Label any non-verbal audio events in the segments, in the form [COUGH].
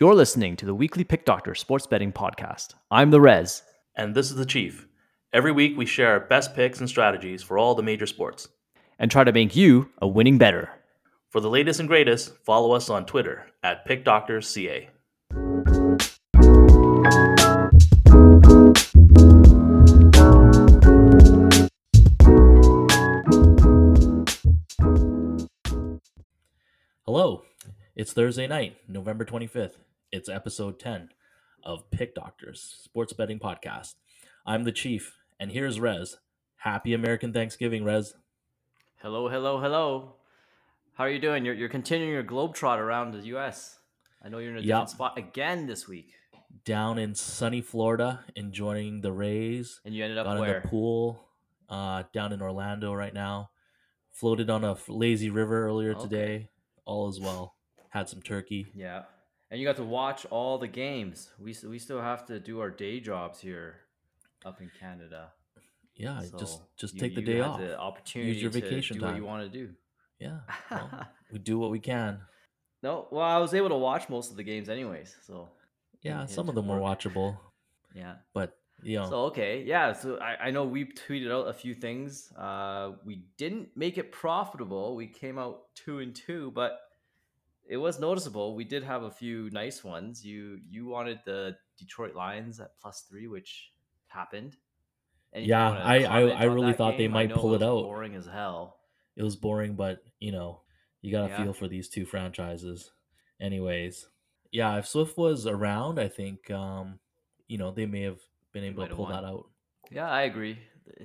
You're listening to the weekly Pick Doctor Sports Betting Podcast. I'm the Rez. And this is the Chief. Every week we share our best picks and strategies for all the major sports. And try to make you a winning better. For the latest and greatest, follow us on Twitter at PickDoctorsCA. Hello, it's Thursday night, November 25th. It's episode 10 of Pick Doctors Sports Betting Podcast. I'm the Chief, and here's Rez. Happy American Thanksgiving, Rez. Hello, hello, hello. How are you doing? You're, you're continuing your globetrot around the U.S. I know you're in a different Yep. spot again this week. Down in sunny Florida, enjoying the rays. And you ended up Got in the pool uh, down in Orlando right now. Floated on a lazy river earlier Okay. today. All is well. Had some turkey. Yeah. And you got to watch all the games. We, we still have to do our day jobs here up in Canada. Yeah, So just just you- take the day off. The opportunity your to vacation do what you want to do. Yeah, [LAUGHS] well, we do what we can. No, well, I was able to watch most of the games anyways. So Yeah, some of them were watchable, [LAUGHS] yeah. but you know, So okay, yeah. So I, I know we tweeted out a few things. Uh, we didn't make it profitable. We came out two and two, but it was noticeable. We did have a few nice ones. You you wanted the Detroit Lions at plus three, which happened. You Yeah, I- I- I really thought they game? I might pull it was out. Boring as hell. it was boring, but you know, you got to Yeah. feel for these two franchises. Anyways, yeah, if Swift was around, I think um, you know, they may have been able to pull that out. Yeah, I agree. [LAUGHS]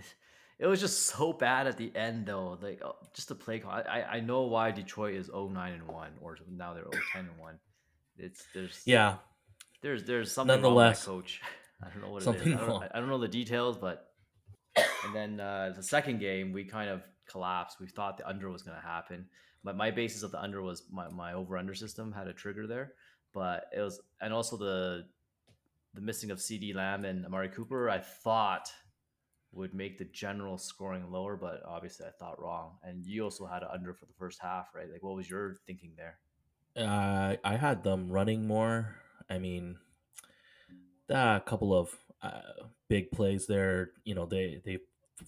It was just so bad at the end, though. Like uh, just the play call. I I know why Detroit is 09 and one, or now they're 0 [CLEARS THROAT] 10 and one. It's there's Yeah, there's there's something wrong with Nonetheless, that coach. [LAUGHS] I don't know what something it is. I don't. I don't know the details, but and then uh, the second game we kind of collapsed. We thought the under was going to happen, but my basis of the under was my, my over under system had a trigger there, but it was and also the the missing of CeeDee Lamb and Amari Cooper. I thought would make the general scoring lower, but obviously I thought wrong. And you also had an under for the first half, right? Like, what was your thinking there? uh, I had them running more. I mean, a couple of uh, big plays there. You know, they they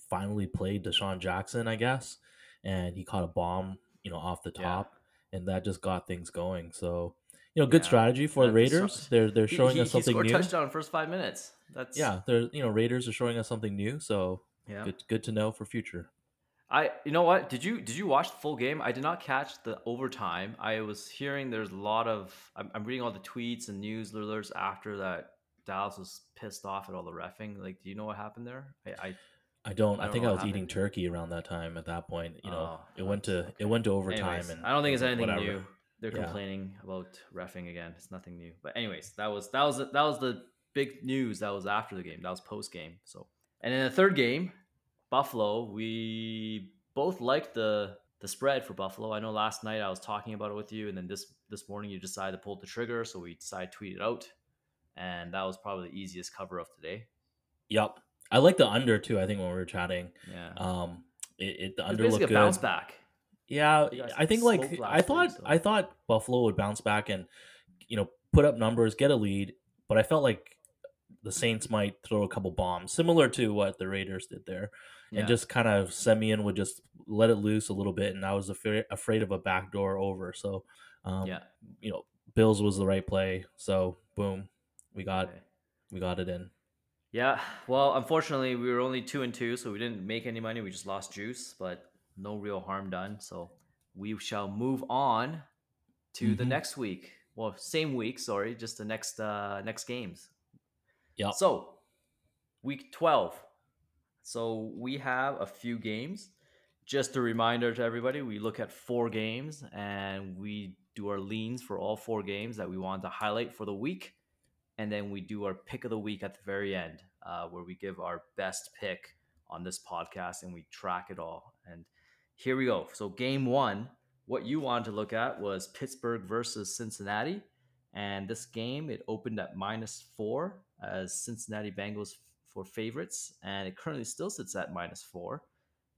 finally played DeSean Jackson, I guess, and he caught a bomb, you know, off the Yeah. top, and that just got things going. So, you know, good Yeah. strategy for Yeah, the so- Raiders. They're they're showing he, us something new. he scored new. touchdown in the first five minutes. That's Yeah, they're you know Raiders are showing us something new. So yeah. good good to know for future. I you know what? Did you did you watch the full game? I did not catch the overtime. I was hearing there's a lot of I'm, I'm reading all the tweets and news alerts after that Dallas was pissed off at all the refing. Like, do you know what happened there? I, I I don't. I don't think I was eating turkey around that time. At that point, you know, Oh, it went to okay. it went to overtime, anyways, and I don't think it's anything whatever. new. They're Yeah. complaining about refing again. It's nothing new. But anyways, that was that was that was the big news that was after the game. That was post game. So and in the third game, Buffalo, we both liked the the spread for Buffalo. I know last night I was talking about it with you, and then this this morning you decided to pull the trigger, so we decided to tweet it out, and that was probably the easiest cover of today. Yep. I like the under too. I think when we were chatting, Yeah, um, it, it the it's under looked a bounce back. Yeah, I think like I thought so- I thought Buffalo would bounce back and you know put up numbers, get a lead, but I felt like the Saints might throw a couple bombs, similar to what the Raiders did there, Yeah. and just kind of Siemian would just let it loose a little bit, and I was afraid afraid of a backdoor over. So, um, yeah. you know, Bills was the right play. So, boom, we got Okay. we got it in. Yeah, well, unfortunately, we were only two and two, so we didn't make any money. We just lost juice, but no real harm done. So we shall move on to the Mhm. next week. Well, same week, sorry, just the next uh next games. Yeah. So week twelve. So we have a few games. Just a reminder to everybody: we look at four games and we do our leans for all four games that we want to highlight for the week and then we do our pick of the week at the very end, uh, where we give our best pick on this podcast and we track it all. And here we go. So, game one, what you wanted to look at was Pittsburgh versus Cincinnati. And this game, it opened at minus four as Cincinnati Bengals for favorites, and it currently still sits at minus four.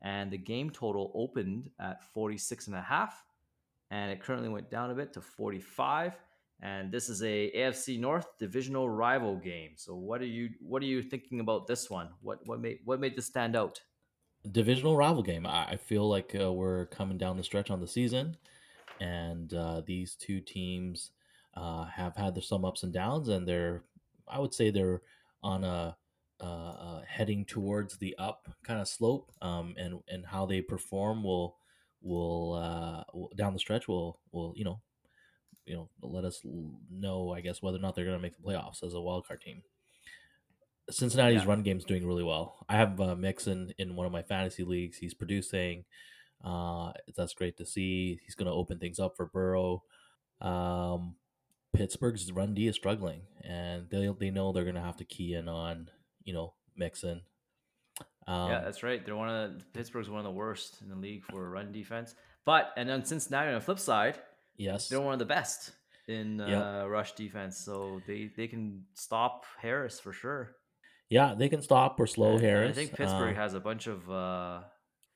And the game total opened at 46 and a half, and it currently went down a bit to 45. and this is a AFC North divisional rival game. So what are you what are you thinking about this one? What what made what made this stand out? Divisional rival game. I, I feel like uh, we're coming down the stretch on the season, and uh, these two teams uh, have had their some ups and downs, and they're I would say they're on a heading towards the up kind of slope, um, and and how they perform will will uh, down the stretch will will you know you know let us know I guess whether or not they're going to make the playoffs as a wild card team. Cincinnati's yeah. run game is doing really well. I have uh, Mixon in one of my fantasy leagues. He's producing. Uh, that's great to see. He's going to open things up for Burrow. Um, Pittsburgh's run D is struggling, and they they know they're going to have to key in on you know Mixon. Um, yeah, that's right. They're one of the, Pittsburgh's one of the worst in the league for run defense. But and then Cincinnati on the flip side, yes, they're one of the best in uh, yep. rush defense. So they they can stop Harris for sure. Yeah, they can stop or slow Harris. I think Pittsburgh uh, has a bunch of uh,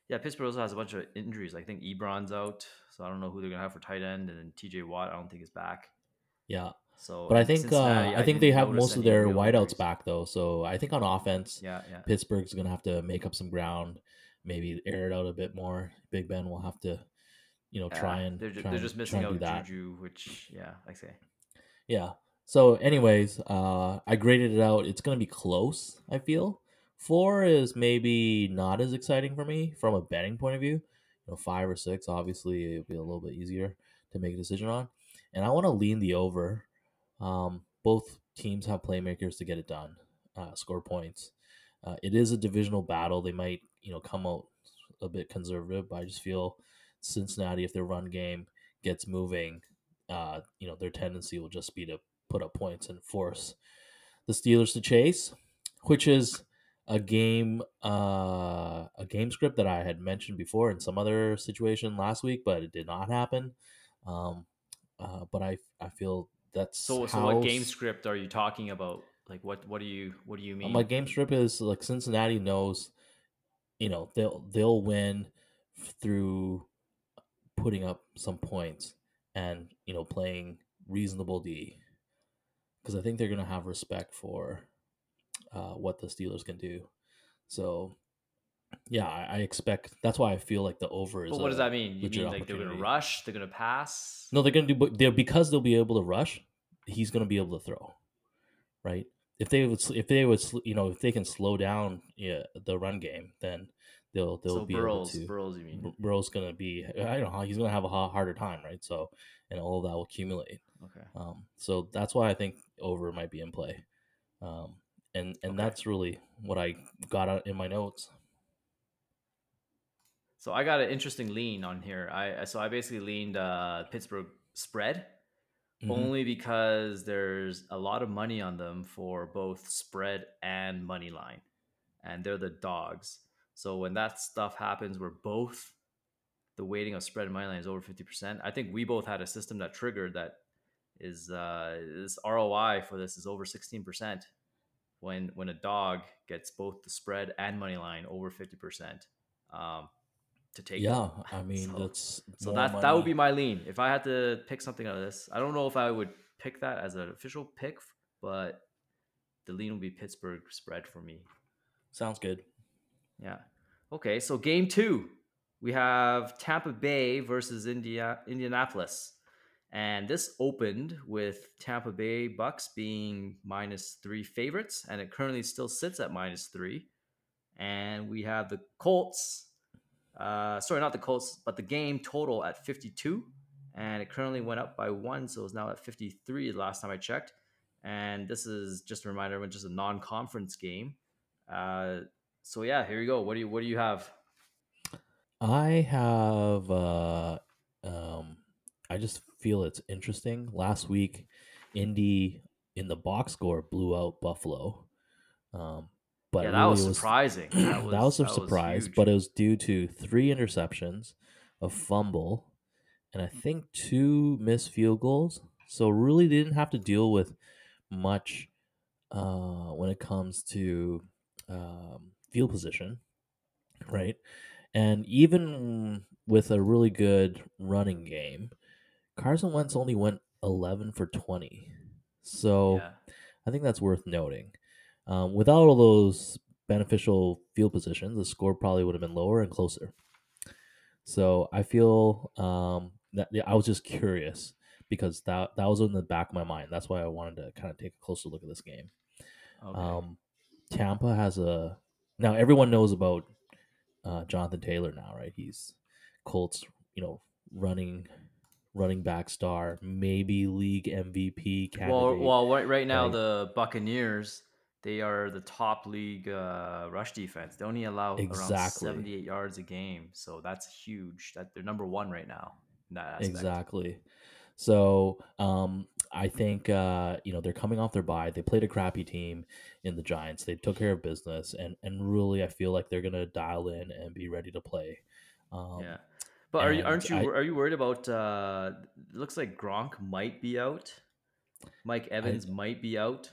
yeah, Pittsburgh also has a bunch of injuries. I think Ebron's out, so I don't know who they're gonna have for tight end, and then T.J. Watt I don't think is back. Yeah. So, but I think uh, I, I, think they have most of their wideouts injuries. back though. So I think on offense, yeah, yeah. Pittsburgh's gonna have to make up some ground, maybe air it out a bit more. Big Ben will have to, you know, try and they're, try they're just missing out Juju, which yeah, I say. Yeah. So, anyways, uh, I graded it out. It's gonna be close. I feel four is maybe not as exciting for me from a betting point of view. You know, five or six, obviously, it'd be a little bit easier to make a decision on. And I want to lean the over um, both teams have playmakers to get it done, uh, score points. Uh, it is a divisional battle. They might, you know, come out a bit conservative, but I just feel Cincinnati, if their run game gets moving, uh, you know, their tendency will just be to put up points and force the Steelers to chase, which is a game, uh, a game script that I had mentioned before in some other situation last week, but it did not happen. Um, uh, but I, I feel that's so. So, what game script are you talking about? Like, what what do you what do you mean? My game script is like Cincinnati knows, you know, they'll they'll win through putting up some points and you know playing reasonable D, because I think they're gonna have respect for uh, what the Steelers can do. So yeah, I, I, expect. That's why I feel like the over is. But what does that mean? You mean like they're going to rush? They're going to pass? No, they're going to do. They're because they'll be able to rush. He's going to be able to throw, right? If they would, if they would, you know, if they can slow down yeah, the run game, then they'll they'll so be Burrows, able to. Burrows, you mean? Burrows going to be. I don't know. He's going to have a harder time, right? So, and all of that will accumulate. Okay. Um. So that's why I think over might be in play. Um. And and okay. that's really what I got out in my notes. So I got an interesting lean on here. I so I basically leaned uh, Pittsburgh spread mm-hmm. only because there's a lot of money on them for both spread and money line, and they're the dogs. So when that stuff happens, where both the weighting of spread and money line is over fifty percent, I think we both had a system that triggered that is uh, this ROI for this is over sixteen percent when when a dog gets both the spread and money line over fifty percent. Um, to take. Yeah, I [LAUGHS] mean so, that's so that money. that would be my lean. If I had to pick something out of this, I don't know if I would pick that as an official pick, but the lean would be Pittsburgh spread for me. Sounds good. Yeah. Okay, so game two, we have Tampa Bay versus India Indianapolis. And this opened with Tampa Bay Bucks being minus three favorites, and it currently still sits at minus three. And we have the Colts uh, sorry, not the Colts, but the game total at 52. And it currently went up by one, so it's now at 53 the last time I checked. And this is just a reminder, when just a non-conference game. Uh, so yeah, here you go. What do you what do you have? I have uh, um, I just feel it's interesting. Last week, Indy in the box score blew out Buffalo. Um, but yeah, that really was surprising. [CLEARS THROAT] Was, that, was, that was a surprise, was but it was due to three interceptions, a fumble, and I think two missed field goals. So really didn't have to deal with much uh, when it comes to um, field position, right? And even with a really good running game, Carson Wentz only went 11 for 20. So Yeah. I think that's worth noting. Um, without all those beneficial field positions, the score probably would have been lower and closer. So I feel um, that yeah, I was just curious because that that was in the back of my mind. That's why I wanted to kind of take a closer look at this game. Okay. Um, Tampa has a now everyone knows about uh, Jonathan Taylor now, right? He's Colts, you know, running running back star, maybe league MVP candidate. well, well, right, now right? the Buccaneers they are the top league uh, rush defense. They only allow around Exactly. 78 yards a game, so that's huge. That they're number one right now in that aspect. Exactly. So um, I think uh, you know they're coming off their bye. They played a crappy team in the Giants. They took care of business, and and really I feel like they're gonna dial in and be ready to play. Um, Yeah. But are you, aren't you I- are you worried about? Uh, looks like Gronk might be out. Mike Evans might be out.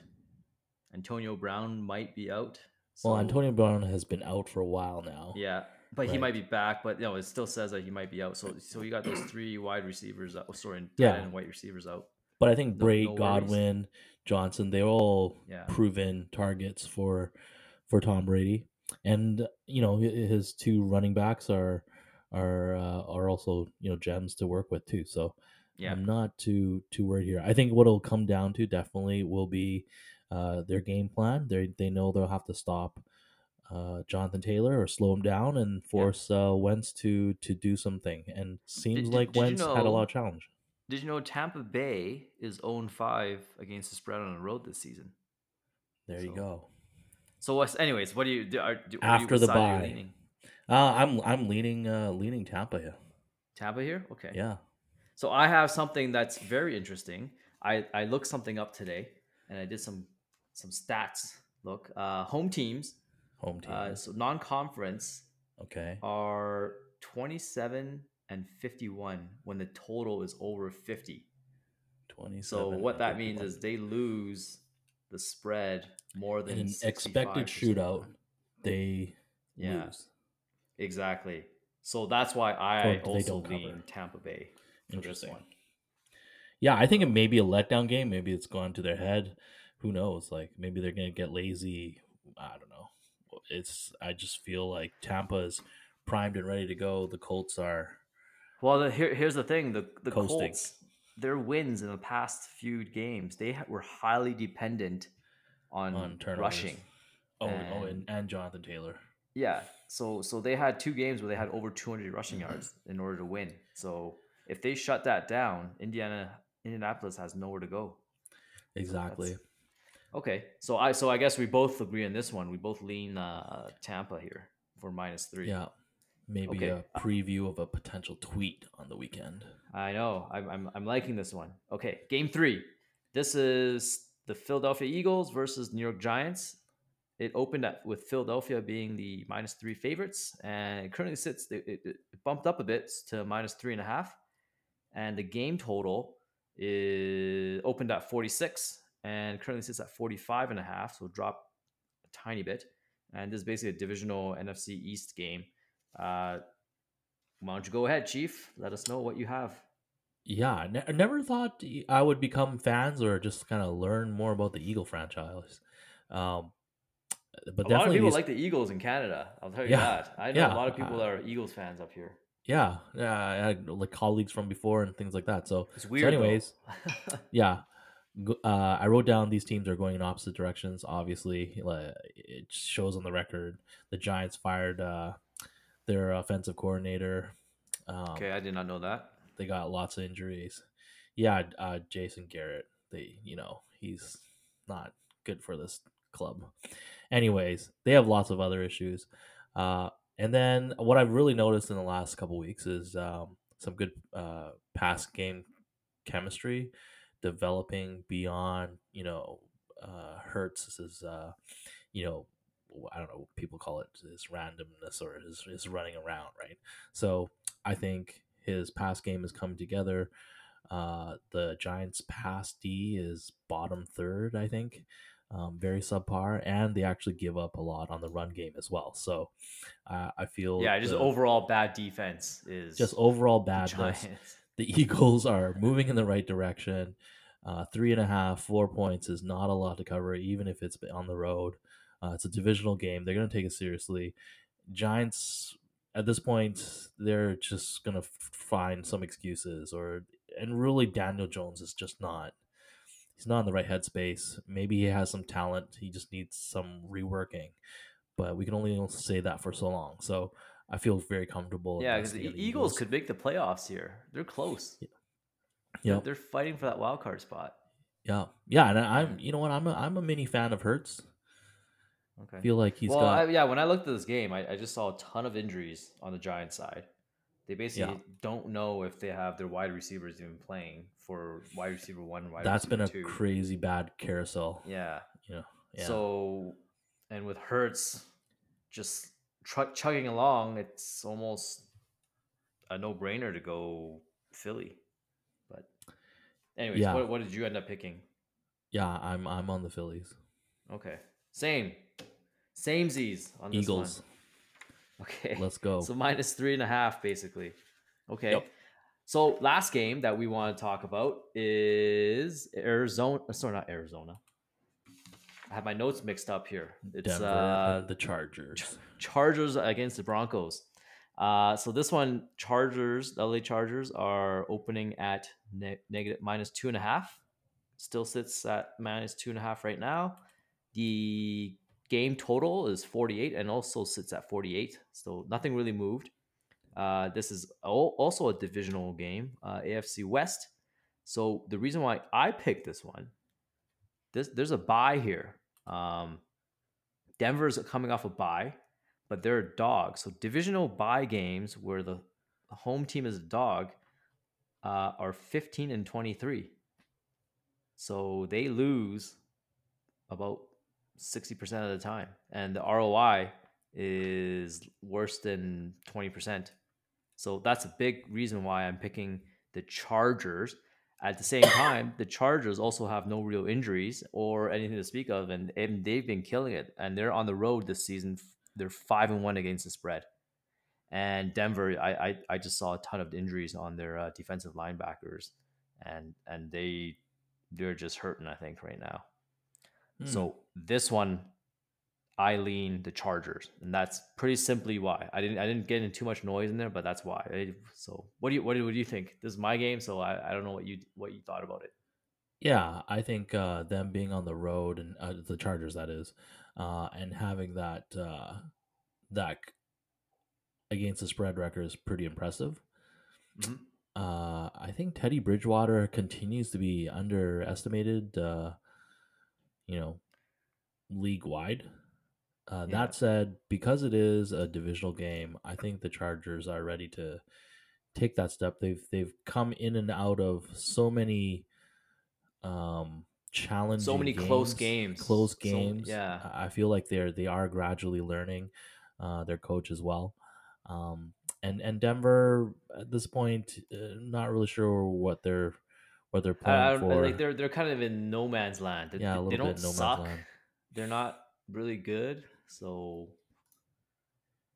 Antonio Brown might be out. Well, Antonio Brown has been out for a while now. Yeah, but he might be back. But you know, it still says that he might be out. So so you got those three wide receivers. Out, sorry, Yeah. and white receivers out. But I think Bray, no. Godwin, Johnson, they're all Yeah. proven targets for for Tom Brady, and you know his two running backs are are uh, are also you know gems to work with too. So Yeah. I'm not too too worried here. I think what it'll come down to definitely will be uh, their game plan. They they know they'll have to stop uh, Jonathan Taylor or slow him down and force uh, Wentz to to do something. And seems did- like did you Wentz had a lot of challenge. Did you know Tampa Bay is 0 5 against the spread on the road this season? There you go. So what's anyways? What do you do? Are, do do you- After the bye. leaning? Uh, I'm I'm leaning uh, leaning Tampa here. Tampa here. Okay. Yeah. So I have something that's very interesting. I I looked something up today, and I did some some stats. Look, uh, home teams, Home teams. uh, so non-conference okay. are 27 and 51 when the total is over 50. Twenty. So what that means is they lose the spread more than an expected shootout, they Yeah. lose. Exactly. So that's why I Or also don't cover. Tampa Bay for this Interesting. one. Yeah, I think it may be a letdown game. Maybe it's gone to their head. Who knows? Like maybe they're gonna get lazy. I don't know. It's. I just feel like Tampa is primed and ready to go. The Colts are. Well, the, here, here's the thing: the the Coasting. Colts, their wins in the past few games, they ha- were highly dependent on, On turnovers. rushing. Oh, oh, And- and, and Jonathan Taylor. Yeah, so so they had two games where they had over 200 rushing yards in order to win. So if they shut that down, Indiana Indianapolis has nowhere to go. Exactly. Okay, so I so I guess we both agree on this one. We both lean uh, Tampa here for minus three. Yeah. Maybe Okay. a preview of a potential tweet on the weekend. I know. I'm, I'm, I'm liking this one. Okay, game three. This is the Philadelphia Eagles versus New York Giants. It opened up with Philadelphia being the minus three favorites, and it currently sits. It, it, it bumped up a bit to minus three and a half, and the game total is opened at 46 and currently sits at 45 and a half, so drop a tiny bit. And this is basically a divisional NFC East game. Uh, why don't you go ahead, Chief? Let us know what you have. Yeah, I ne- never thought I would become fans or just kind of learn more about the Eagle franchise. Um, but a lot of definitely, people these- like the Eagles in Canada. I'll tell you Yeah, that. I know yeah, a lot of people uh, that are Eagles fans up here. yeah, yeah, I had like colleagues from before and things like that. So, It's so weird. though. anyways, [LAUGHS] yeah, uh, I wrote down these teams are going in opposite directions. Obviously, like, it shows on the record. The Giants fired uh, their offensive coordinator. Um, okay, I did not know that. they got lots of injuries. Yeah, uh, Jason Garrett. They, you know, he's not good for this club. Anyways, they have lots of other issues. Uh, and then what I've really noticed in the last couple weeks is um, some good uh, pass game chemistry developing beyond, you know, uh, Hurts is, uh, you know, I don't know, people call it his randomness or his, his running around, right? So I think his pass game is coming together. Uh, the Giants' pass D is bottom third, I think, um, very subpar, and they actually give up a lot on the run game as well. So uh, I feel Yeah, just the- overall bad defense is just overall the badness. Giants. [LAUGHS] the Eagles are moving in the right direction. Uh, three and a half, four points is not a lot to cover, even if it's on the road. Uh, it's a divisional game. They're going to take it seriously. Giants, at this point, they're just going to f- find some excuses, or and really, Daniel Jones is just not. He's not in the right headspace. Maybe he has some talent. He just needs some reworking. But we can only say that for so long. So I feel very comfortable. Yeah, because the Eagles, Eagles, could make the playoffs here. They're close. Yeah. Yeah, they're, they're, fighting for that wild card spot. Yeah, yeah, and I'm you know what I'm a, I'm a mini fan of Hurts. Okay, feel like he's well, got. I, yeah. When I looked at this game, I, I, just saw a ton of injuries on the Giants side. They basically yeah. don't know if they have their wide receivers even playing for wide receiver one. Wide That's been a two. crazy bad carousel. Yeah. Yeah. yeah. So, and with Hurts just tr- chugging along, it's almost a no brainer to go Philly. But, anyways, yeah. what, what did you end up picking? Yeah, I'm I'm on the Phillies. Okay, same, same Z's on this Eagles. One. Okay. Let's go. So minus three and a half, basically. Okay. Yep. So last game that we want to talk about is Arizona. Sorry, not Arizona. I have my notes mixed up here. It's Denver uh, the Chargers. Chargers against the Broncos. Uh, so this one, Chargers, LA Chargers are opening at ne- negative minus two and a half. Still sits at minus two and a half right now. The game total is 48 and also sits at 48. So nothing really moved. Uh, this is also a divisional game, uh, AFC West. So the reason why I picked this one, this there's a bye here. Um, Denver's coming off a bye, but they're a dog. So divisional bye games where the home team is a dog uh, are 15 and 23. So they lose about 60% of the time. And the ROI is worse than 20%. So that's a big reason why I'm picking the Chargers. At the same [COUGHS] time, the Chargers also have no real injuries or anything to speak of, and, and they've been killing it. And they're on the road this season. They're five and one against the spread. And Denver, I I, I just saw a ton of injuries on their uh, defensive linebackers, and and they they're just hurting. I think right now. Mm. So this one, I lean the Chargers, and that's pretty simply why. I didn't I didn't get in too much noise in there, but that's why. So what do you what do, what do you think? This is my game, so I, I don't know what you what you thought about it. Yeah, I think uh, them being on the road and uh, the Chargers that is, uh, and having that uh, that against the spread record is pretty impressive. Mm-hmm. Uh, I think Teddy Bridgewater continues to be underestimated. Uh, you know, league wide. Uh, yeah. That said, because it is a divisional game, I think the Chargers are ready to take that step. They've they've come in and out of so many um challenging so many games, close games close games so, yeah i feel like they're they are gradually learning uh their coach as well um and and denver at this point uh, not really sure what they're what they're playing for like they're they're kind of in no man's land they, yeah a little they don't bit no suck man's land they're not really good, so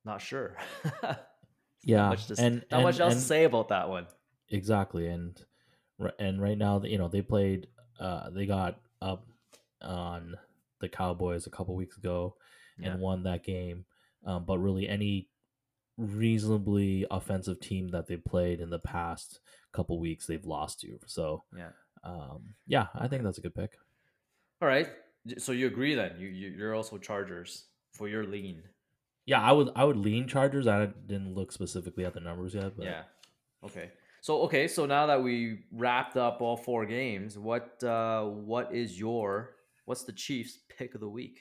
not sure. [LAUGHS] yeah, not much, to, and not and, much else and, to say about that one. Exactly, and and right now, you know, they played. Uh, they got up on the Cowboys a couple weeks ago and yeah. won that game. Um, but really, any reasonably offensive team that they played in the past couple weeks, they've lost to. So yeah, um, yeah, I think that's a good pick. All right, so you agree then? You, you are also Chargers for your lean. Yeah, I would I would lean Chargers. I didn't look specifically at the numbers yet, but yeah. Okay. So okay, so now that we wrapped up all four games, what uh what is your what's the Chiefs pick of the week?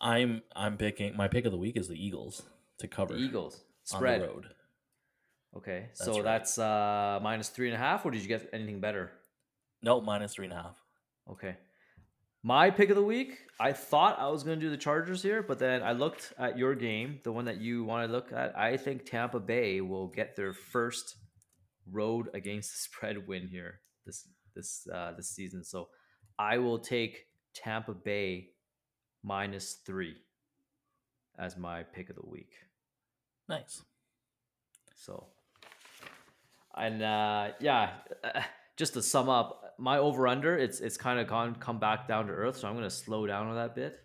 I'm I'm picking my pick of the week is the Eagles to cover the Eagles spread road. Okay, that's so right. that's uh minus three and a half, or did you get anything better? No, minus three and a half. Okay, my pick of the week, I thought I was going to do the Chargers here, but then I looked at your game, the one that you want to look at. I think Tampa Bay will get their first road against the [LAUGHS] spread win here this this uh, this season. So I will take Tampa Bay minus three as my pick of the week. Nice. So And uh, yeah, just to sum up, my over under it's it's kind of gone come back down to earth. So I'm going to slow down on that bit.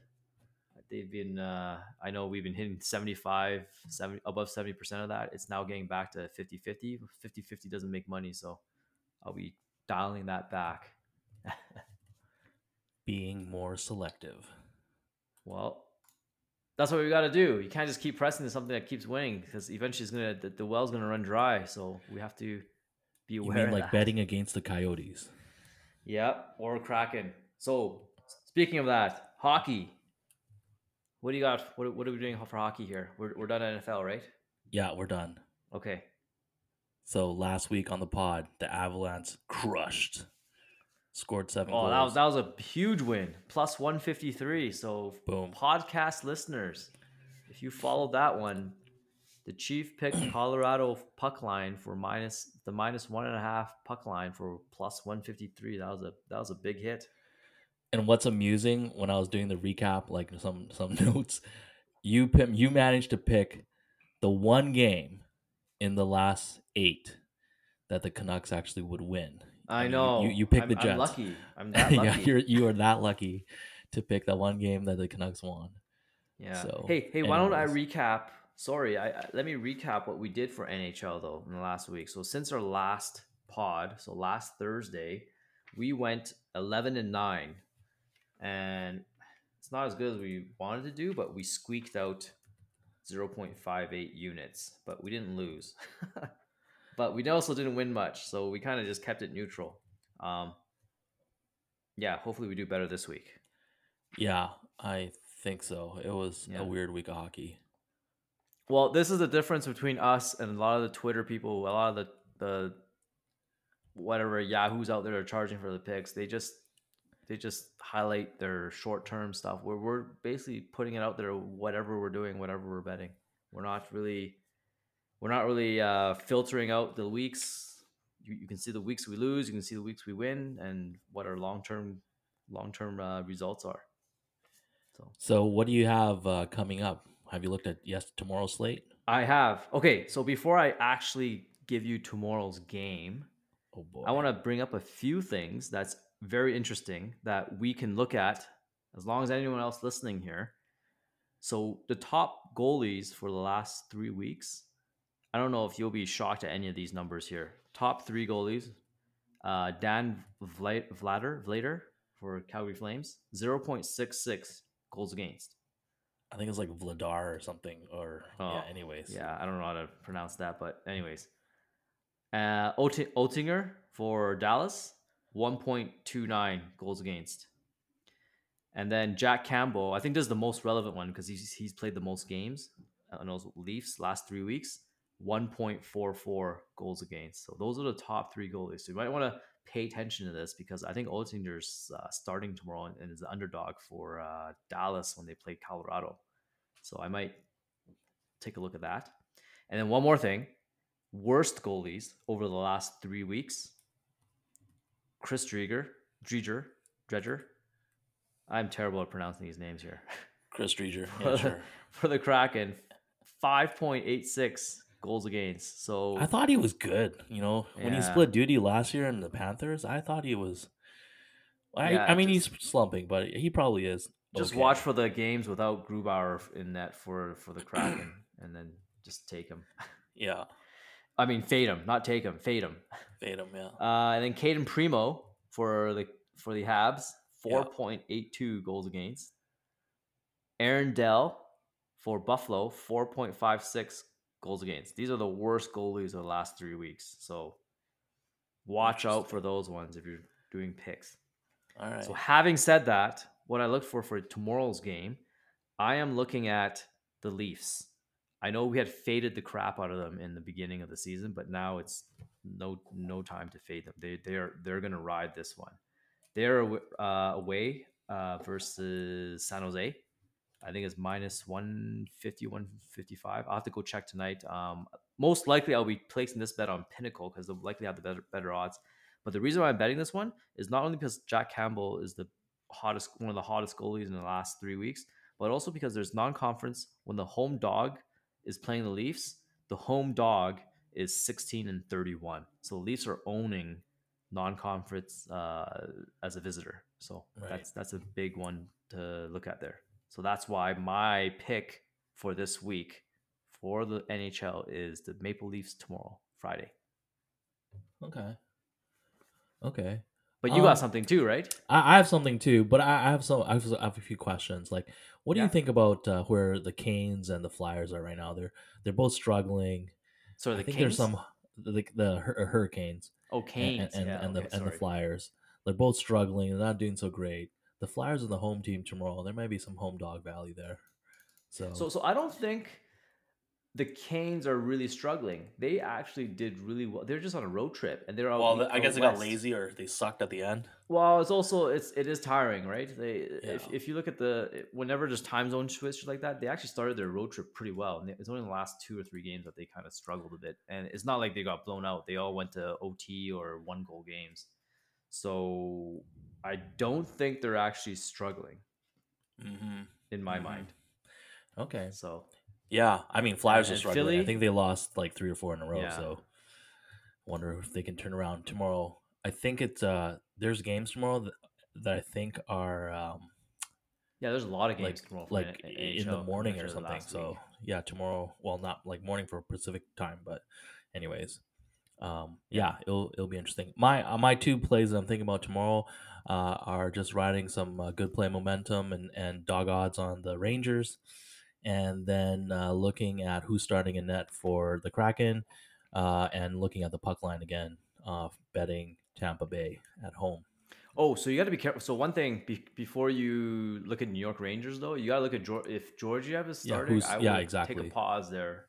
They've been uh, I know we've been hitting 75 70 above 70% of that. It's now getting back to 50-50. 50-50 doesn't make money, so I'll be dialing that back. [LAUGHS] Being more selective. Well, that's what we got to do. You can't just keep pressing to something that keeps winning because eventually it's gonna the, the well's gonna run dry. So we have to be aware. You mean like that. betting against the Coyotes? Yep, or Kraken. So speaking of that, hockey. What do you got? What, what are we doing for hockey here? We're, we're done NFL, right? Yeah, we're done. Okay. So last week on the pod, the Avalanche crushed, scored seven. Oh, goals. that was that was a huge win, plus one fifty three. So Boom. podcast listeners, if you followed that one, the Chief picked [CLEARS THROAT] Colorado puck line for minus the minus one and a half puck line for plus one fifty three. That was a that was a big hit. And what's amusing when I was doing the recap, like some some [LAUGHS] notes, you you managed to pick the one game in the last eight that the Canucks actually would win. I, mean, know. you, you picked I'm, the Jets. I'm lucky. I'm [LAUGHS] that lucky. yeah, you're you are that lucky to pick that one game that the Canucks won. Yeah. So, hey, hey, why don't I recap? Sorry, I, I let me recap what we did for NHL though in the last week. So since our last pod, so last Thursday, we went eleven and nine, and it's not as good as we wanted to do, but we squeaked out zero point five eight units, but we didn't lose. [LAUGHS] but we also didn't win much, so we kind of just kept it neutral. Um, yeah, hopefully we do better this week. Yeah, I think so. It was Yeah. a weird week of hockey. Well, this is the difference between us and a lot of the Twitter people, a lot of the the whatever Yahoo's out there are charging for the picks. They just they just highlight their short term stuff. Where we're basically putting it out there, whatever we're doing, whatever we're betting. We're not really we're not really uh, filtering out the weeks. You, you can see the weeks we lose, you can see the weeks we win, and what our long term long term uh, results are. So So, what do you have uh, coming up? Have you looked at yes tomorrow's slate? I have. Okay, so before I actually give you tomorrow's game, Oh boy, I want to bring up a few things that's very interesting that we can look at as long as anyone else listening here. So, the top goalies for the last three weeks, I don't know if you'll be shocked at any of these numbers here. Top three goalies uh, Dan Vla- Vlader, Vlader for Calgary Flames, 0.66 goals against. I think it's like Vladar or something. Or Oh, yeah. Anyways, Yeah, I don't know how to pronounce that, but anyways. Uh, Oettinger for Dallas, 1.29 goals against. And then Jack Campbell, I think this is the most relevant one because he's, he's played the most games on those Leafs last three weeks, 1.44 goals against. So those are the top three goalies. So you might want to pay attention to this because I think Oettinger's uh, starting tomorrow and, and is the underdog for uh, Dallas when they play Colorado. So I might take a look at that. And then one more thing worst goalies over the last three weeks Chris Drieger, Drieger, Dredger. I'm terrible at pronouncing these names here. Chris Dreger. for, [LAUGHS] Yeah, sure. for the Kraken, 5.86 goals against. So I thought he was good. You know, when he split duty last year in the Panthers, I thought he was. I, Yeah, I mean, just- he's slumping, but he probably is. just okay. watch for the games without Grubauer in net for, for the Kraken [CLEARS THROAT] and then just take him. Yeah, [LAUGHS] I mean, fade him, not take him, fade him. [LAUGHS] fade him. Yeah, Uh, and then Cayden Primeau for the for the Habs, Yeah. four point eight two goals against. Aaron Dell for Buffalo, four point five six goals against. These are the worst goalies of the last three weeks. So watch out for those ones if you're doing picks. all right. So having said that, what I look for for tomorrow's game, I am looking at the Leafs. I know we had faded the crap out of them in the beginning of the season, but now it's no no time to fade them. They they are they're gonna ride this one. They're uh, away uh, versus San Jose. I think it's minus 150, 155. I'll have to go check tonight. Um, most likely, I'll be placing this bet on Pinnacle because they'll likely have the better, better odds. But the reason why I'm betting this one is not only because Jack Campbell is the hottest, one of the hottest goalies in the last three weeks, but also because there's non-conference when the home dog is playing the Leafs. The home dog is 16 and 31. So the Leafs are owning non-conference uh, as a visitor. So Right. that's that's a big one to look at there. So that's why my pick for this week for the NHL is the Maple Leafs tomorrow, Friday. Okay. Okay. But you Um, got something too, right? I, I have something too, but I, I have some. I have, I have a few questions. Like, what do Yeah. you think about uh, where the Canes and the Flyers are right now? They're they're both struggling. So I the think Canes? there's some the, the Hur- Hurricanes oh Canes and, yeah, and the okay, and the. Flyers. They're both struggling. They're not doing so great. The Flyers are the home team tomorrow. There might be some home dog value there. So, So so I don't think the Canes are really struggling. They actually did really well. They're just on a road trip and they're all. well, I out guess they got lazy or they sucked at the end. Well, it's also it's it is tiring, right? They if, Yeah. if you look at the whenever there's time zone switch like that, they actually started their road trip pretty well. And it's only the last two or three games that they kind of struggled a bit. And it's not like they got blown out. They all went to OT or one goal games. So I don't think they're actually struggling Mm-hmm. in my Mhm. mind. Okay. So Yeah, I mean Flyers are struggling. I think they lost like three or four in a row. Yeah. So, wonder if they can turn around tomorrow. I think it's uh there's games tomorrow that, that I think are um yeah, there's a lot of games like tomorrow like N- in the morning or something. So week. yeah, tomorrow. Well, not like morning for Pacific time, but anyways, um, yeah, it'll it'll be interesting. My uh, my two plays that I'm thinking about tomorrow uh, are just riding some uh, good play momentum and and dog odds on the Rangers, and then uh, looking at who's starting in net for the Kraken, uh, and looking at the puck line again, uh, betting Tampa Bay at home. Oh, so you got to be careful. So one thing be- before you look at New York Rangers, though, you got to look at Geor- if Georgiev is Yeah, starting. I yeah, would Take a pause there.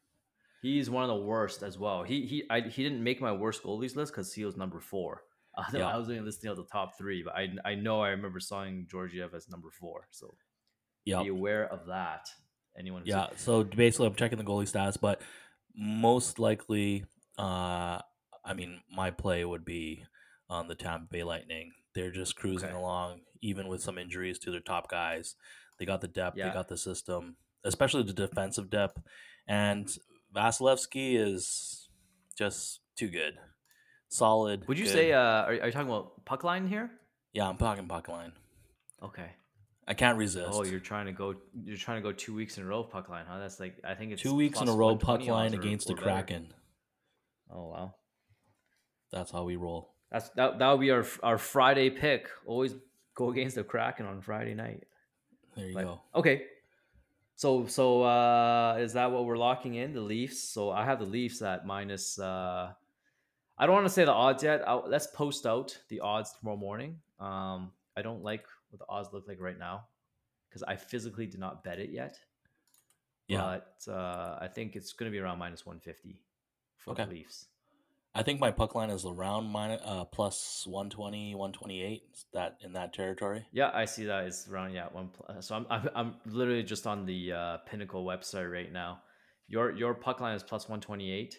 He's one of the worst as well. He he I, he didn't make my worst goalies list because he was number four. [LAUGHS] Uh, Yeah. I was only listing out the top three, but I I know I remember seeing Georgiev as number four. So Yeah, be aware of that. Anyone? Yeah, so basically, I'm checking the goalie stats, but most likely, uh, I mean, my play would be on the Tampa Bay Lightning. They're just cruising Okay. along, even with some injuries to their top guys. They got the depth, Yeah. they got the system, especially the defensive depth. And Vasilevskiy is just too good, solid. Would you good. say? Uh, are, are you talking about puck line here? yeah, I'm talking puck line. Okay. I can't resist. Oh, you're trying to go. You're trying to go two weeks in a row puck line, huh? That's like I think it's two weeks in a row puck line against the. Kraken. Oh wow. That's how we roll. That's that. That would be our our Friday pick. Always go against the Kraken on Friday night. There you But- go. Okay. So so uh is that what we're locking in the Leafs? So I have the Leafs at minus. uh I don't want to say the odds yet. I'll, let's post out the odds tomorrow morning. Um, I don't like what the odds look like right now because I physically did not bet it yet. Yeah. But uh, I think it's going to be around minus one fifty for Okay. the Leafs. I think my puck line is around minus, uh, plus 120, 128. That in that territory. Yeah, I see that it's around yeah one. pl- uh, So I'm I'm, I'm literally just on the uh, Pinnacle website right now. Your your puck line is plus one twenty eight,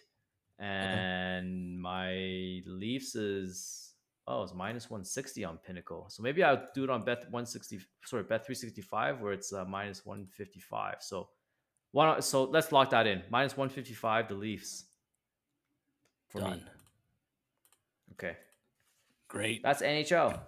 and my Leafs is oh it's minus one sixty on Pinnacle. So maybe I'll do it on bet one sixty. Sorry, bet three sixty five where it's uh, minus one fifty five. So why not? So let's lock that in. Minus one fifty five. The Leafs. Done. me. Okay, Great. that's NHL.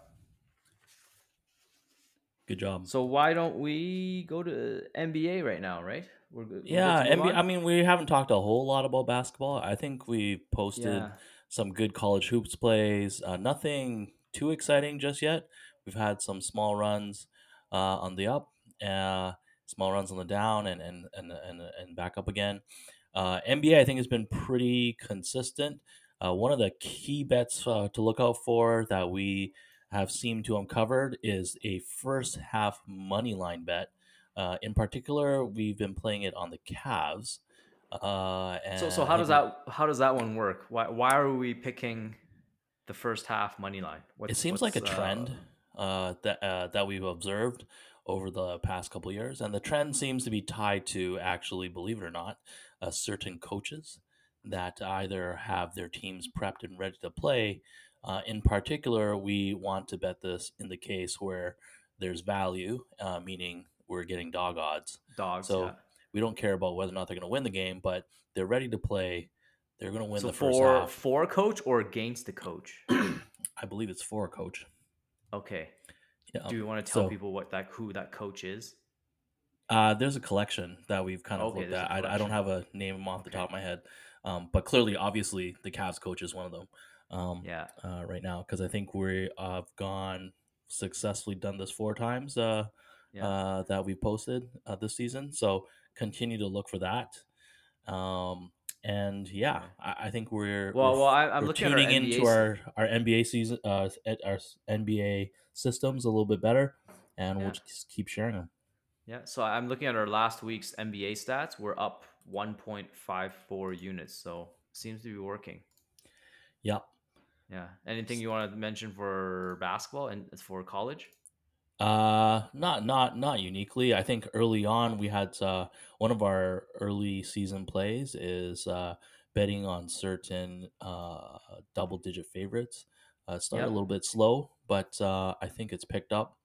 Good job. So why don't we go to NBA right now? Right? We're good. we're yeah, NBA. I mean, we haven't talked a whole lot about basketball. I think we posted yeah. some good college hoops plays. Uh, nothing too exciting just yet. We've had some small runs uh, on the up, uh, small runs on the down, and and and and, and back up again. Uh, NBA, I think, has been pretty consistent. Uh, one of the key bets uh, to look out for that we have seemed to uncover is a first half money line bet. Uh, in particular, we've been playing it on the Cavs. Uh, and So so how does that how does that one work? Why why are we picking the first half money line? What's, it seems like a uh, trend uh, that uh, that we've observed over the past couple of years, and the trend seems to be tied to actually, believe it or not, uh, certain coaches that either have their teams prepped and ready to play. Uh, in particular, we want to bet this in the case where there's value, uh, meaning we're getting dog odds. dogs. So yeah. we don't care about whether or not they're going to win the game, but they're ready to play. They're going to win so the first for half. for a coach or against the coach? [CLEARS THROAT] I believe it's for a coach. Okay. Yeah. Do you want to tell so- people what that who that coach is? Uh, there's a collection that we've kind of Okay, looked at. I, collection. don't have a name off the Okay. top of my head, um, but clearly, obviously, the Cavs coach is one of them. Um, Yeah. uh, right now because I think we have gone successfully done this four times uh, Yeah. uh, that we posted uh, this season. So continue to look for that. Um, and yeah, I, I think we're Well, we're, well, I, I'm we're looking at our tuning NBA into our our NBA season, uh, our NBA systems a little bit better, and Yeah. we'll just keep sharing them. Yeah, so I'm looking at our last week's NBA stats. We're up 1.54 units, so seems to be working. Yeah. Yeah. Anything you want to mention for basketball and for college? Uh, not not not uniquely. I think early on we had uh, one of our early season plays is uh, betting on certain uh, double digit favorites. Uh, started Yep. a little bit slow, but uh, I think it's picked up,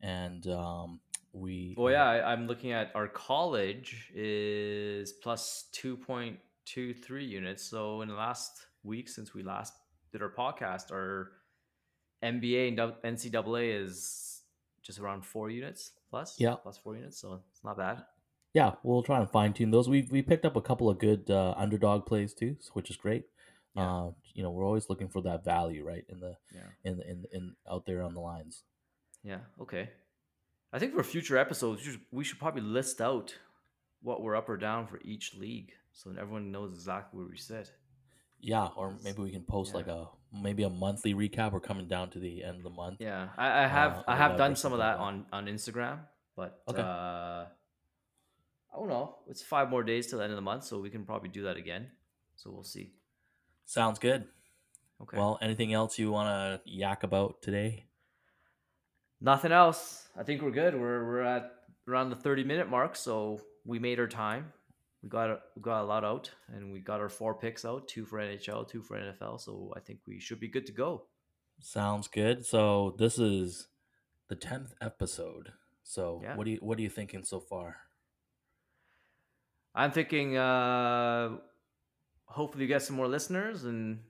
and um, we. Well, yeah, I, I'm looking at our college is plus 2.23 units. So in the last week since we last did our podcast, our NBA and NCAA is just around four units plus. Yeah. plus four units. So it's not bad. yeah, we'll try and fine tune those. We we picked up a couple of good uh, underdog plays too, which is great. Yeah. Uh, you know, we're always looking for that value, right? In the Yeah. in in in out there on the lines. Yeah. Okay. I think for future episodes, we should, probably list out what we're up or down for each league, so that everyone knows exactly where we sit. Yeah, or maybe we can post Yeah. like a maybe a monthly recap. We're coming down to the end of the month. Yeah, I, I have Uh, I have done some of that that. on on Instagram, but Okay. uh, I don't know. It's five more days till the end of the month, so we can probably do that again. So we'll see. Sounds good. Okay. Well, anything else you want to yak about today? nothing else. I think we're good. We're we're at around the thirty minute mark, so we made our time. We got a, we got a lot out, and we got our four picks out: two for NHL, two for NFL. So I think we should be good to go. Sounds good. So this is the tenth episode. So Yeah. what do you what are you thinking so far? I'm thinking, uh, hopefully, you get some more listeners and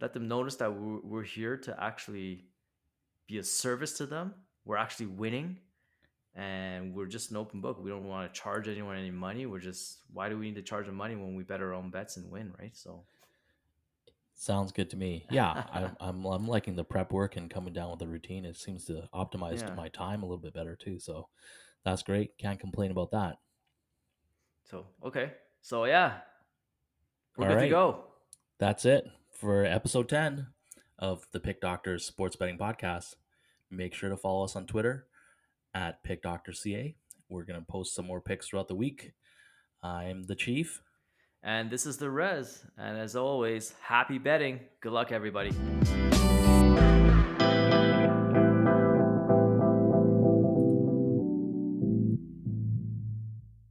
let them notice that we're, we're here to actually be a service to them. We're actually winning, and we're just an open book. We don't want to charge anyone any money. We're just, why do we need to charge them money when we bet our own bets and win, right? So, Sounds good to me. [LAUGHS] Yeah, I'm, I'm I'm liking the prep work and coming down with the routine. It seems to optimize Yeah. my time a little bit better too. So that's great. Can't complain about that. so okay, so yeah, we're All good right. to go. That's it for episode 10 of the Pick Doctors Sports Betting Podcast. Make sure to follow us on Twitter at PickDoctorCA. We're going to post some more picks throughout the week. I'm the Chief. And this is the Res, and as always, happy betting. Good luck, everybody.